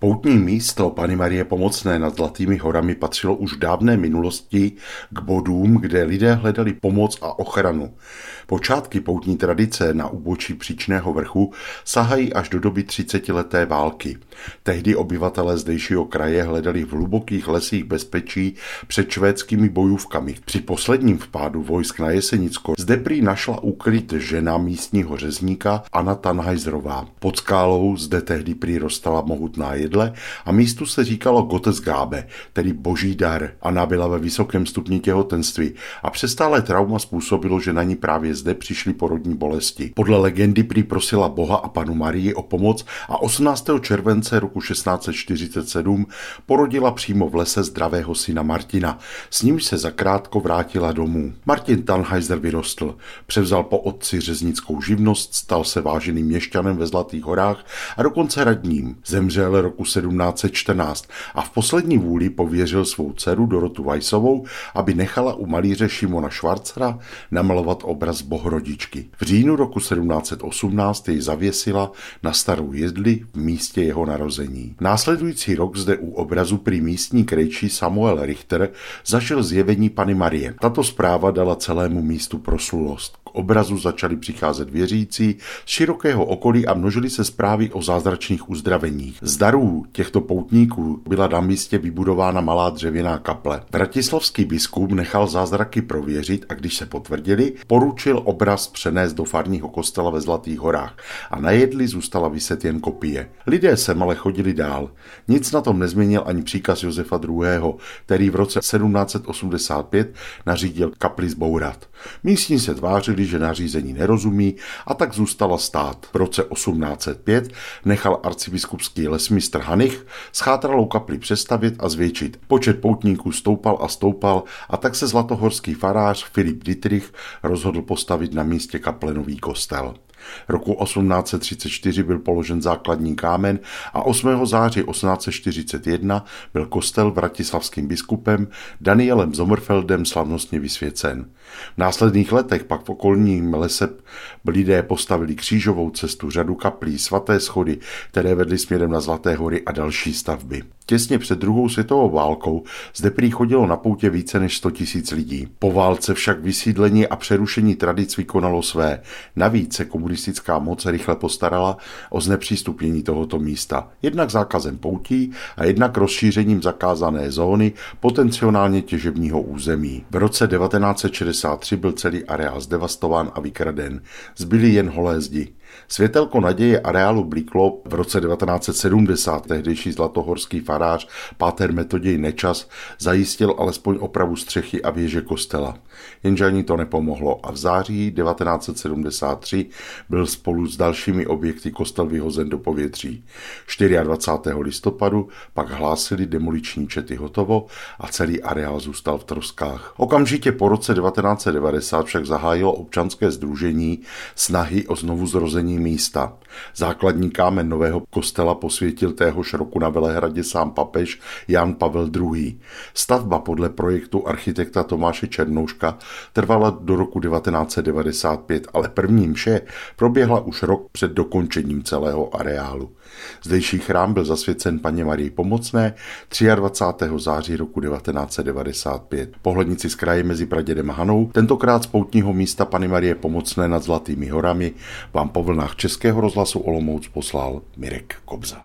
Poutní místo Pany Marie Pomocné nad Zlatými horami patřilo už v dávné minulosti k bodům, kde lidé hledali pomoc a ochranu. Počátky poutní tradice na úbočí příčného vrchu sahají až do doby 30-leté války. Tehdy obyvatelé zdejšího kraje hledali v hlubokých lesích bezpečí před švédskými bojůvkami. Při posledním vpádu vojsk na Jesenicko zde prý našla úkryt žena místního řezníka Anna Tanhajzrová. Pod skálou zde tehdy prý rostala mohutná jedle a místu se říkalo Gottesgabe, tedy boží dar. Anna byla ve vysokém stupni těhotenství a přestále trauma způsobilo, že na ní právě zde přišly porodní bolesti. Podle legendy prý prosila Boha a panu Marii o pomoc a 18. července roku 1647 porodila přímo v lese zdravého syna Martina. S ním se zakrátko vrátila domů. Martin Tannheiser vyrostl, převzal po otci řeznickou živnost, stal se váženým měšťanem ve Zlatých horách a dokonce radním. Zemřel roku 1714 a v poslední vůli pověřil svou dceru Dorotu Weissovou, aby nechala u malíře Šimona Švarcera namalovat obraz Bohrodičky. V říjnu roku 1718 jej zavěsila na starou jedli v místě jeho narození. Následující rok zde u obrazu prý místní krejčí Samuel Richter zažil zjevení Pany Marie. Tato zpráva dala celému místu proslulost. Obrazu začali přicházet věřící z širokého okolí a množili se zprávy o zázračných uzdraveních. Z darů těchto poutníků byla na místě vybudována malá dřevěná kaple. Bratislavský biskup nechal zázraky prověřit a když se potvrdili, poručil obraz přenést do farního kostela ve Zlatých horách a na jedli zůstala vyset jen kopie. Lidé se ale chodili dál. Nic na tom nezměnil ani příkaz Josefa II., který v roce 1785 nařídil kapli zbourat. Místní se tvářili, že nařízení nerozumí a tak zůstala stát. V roce 1805 nechal arcibiskupský lesmistr Hanich schátralou kapli přestavět a zvětšit. Počet poutníků stoupal a stoupal a tak se zlatohorský farář Filip Dietrich rozhodl postavit na místě kaple nový kostel. Roku 1834 byl položen základní kámen a 8. září 1841 byl kostel vratislavským biskupem Danielem Sommerfeldem slavnostně vysvěcen. V následných letech pak v okolním lese lidé postavili křížovou cestu, řadu kaplí, svaté schody, které vedly směrem na Zlaté hory a další stavby. Těsně před druhou světovou válkou zde prý chodilo na poutě více než 100 tisíc lidí. Po válce však vysídlení a přerušení tradic vykonalo své. Navíc se komunistická moc rychle postarala o znepřístupnění tohoto místa. Jednak zákazem poutí a jednak rozšířením zakázané zóny potenciálně těžebního území. V roce 1963 byl celý areál zdevastován a vykraden. Zbyly jen holé zdi. Světelko naděje areálu blíklo v roce 1970. Tehdejší zlatohorský farář Páter Metoděj Nečas zajistil alespoň opravu střechy a věže kostela. Jenže ani to nepomohlo a v září 1973 byl spolu s dalšími objekty kostel vyhozen do povětří. 24. listopadu pak hlásili demoliční čety hotovo a celý areál zůstal v troskách. Okamžitě po roce 1990 však zahájilo občanské združení snahy o znovu zrození místa. Základní kámen nového kostela posvětil téhož roku na Velehradě sám papež Jan Pavel II. Stavba podle projektu architekta Tomáše Černouška trvala do roku 1995, ale první mše proběhla už rok před dokončením celého areálu. Zdejší chrám byl zasvěcen paně Marii Pomocné 23. září roku 1995. Pohlednici z kraje mezi Pradědem Hanou, tentokrát z poutního místa Pany Marie Pomocné nad Zlatými horami, vám po vlnách Českého rozhlasu Olomouc poslal Mirek Kobza.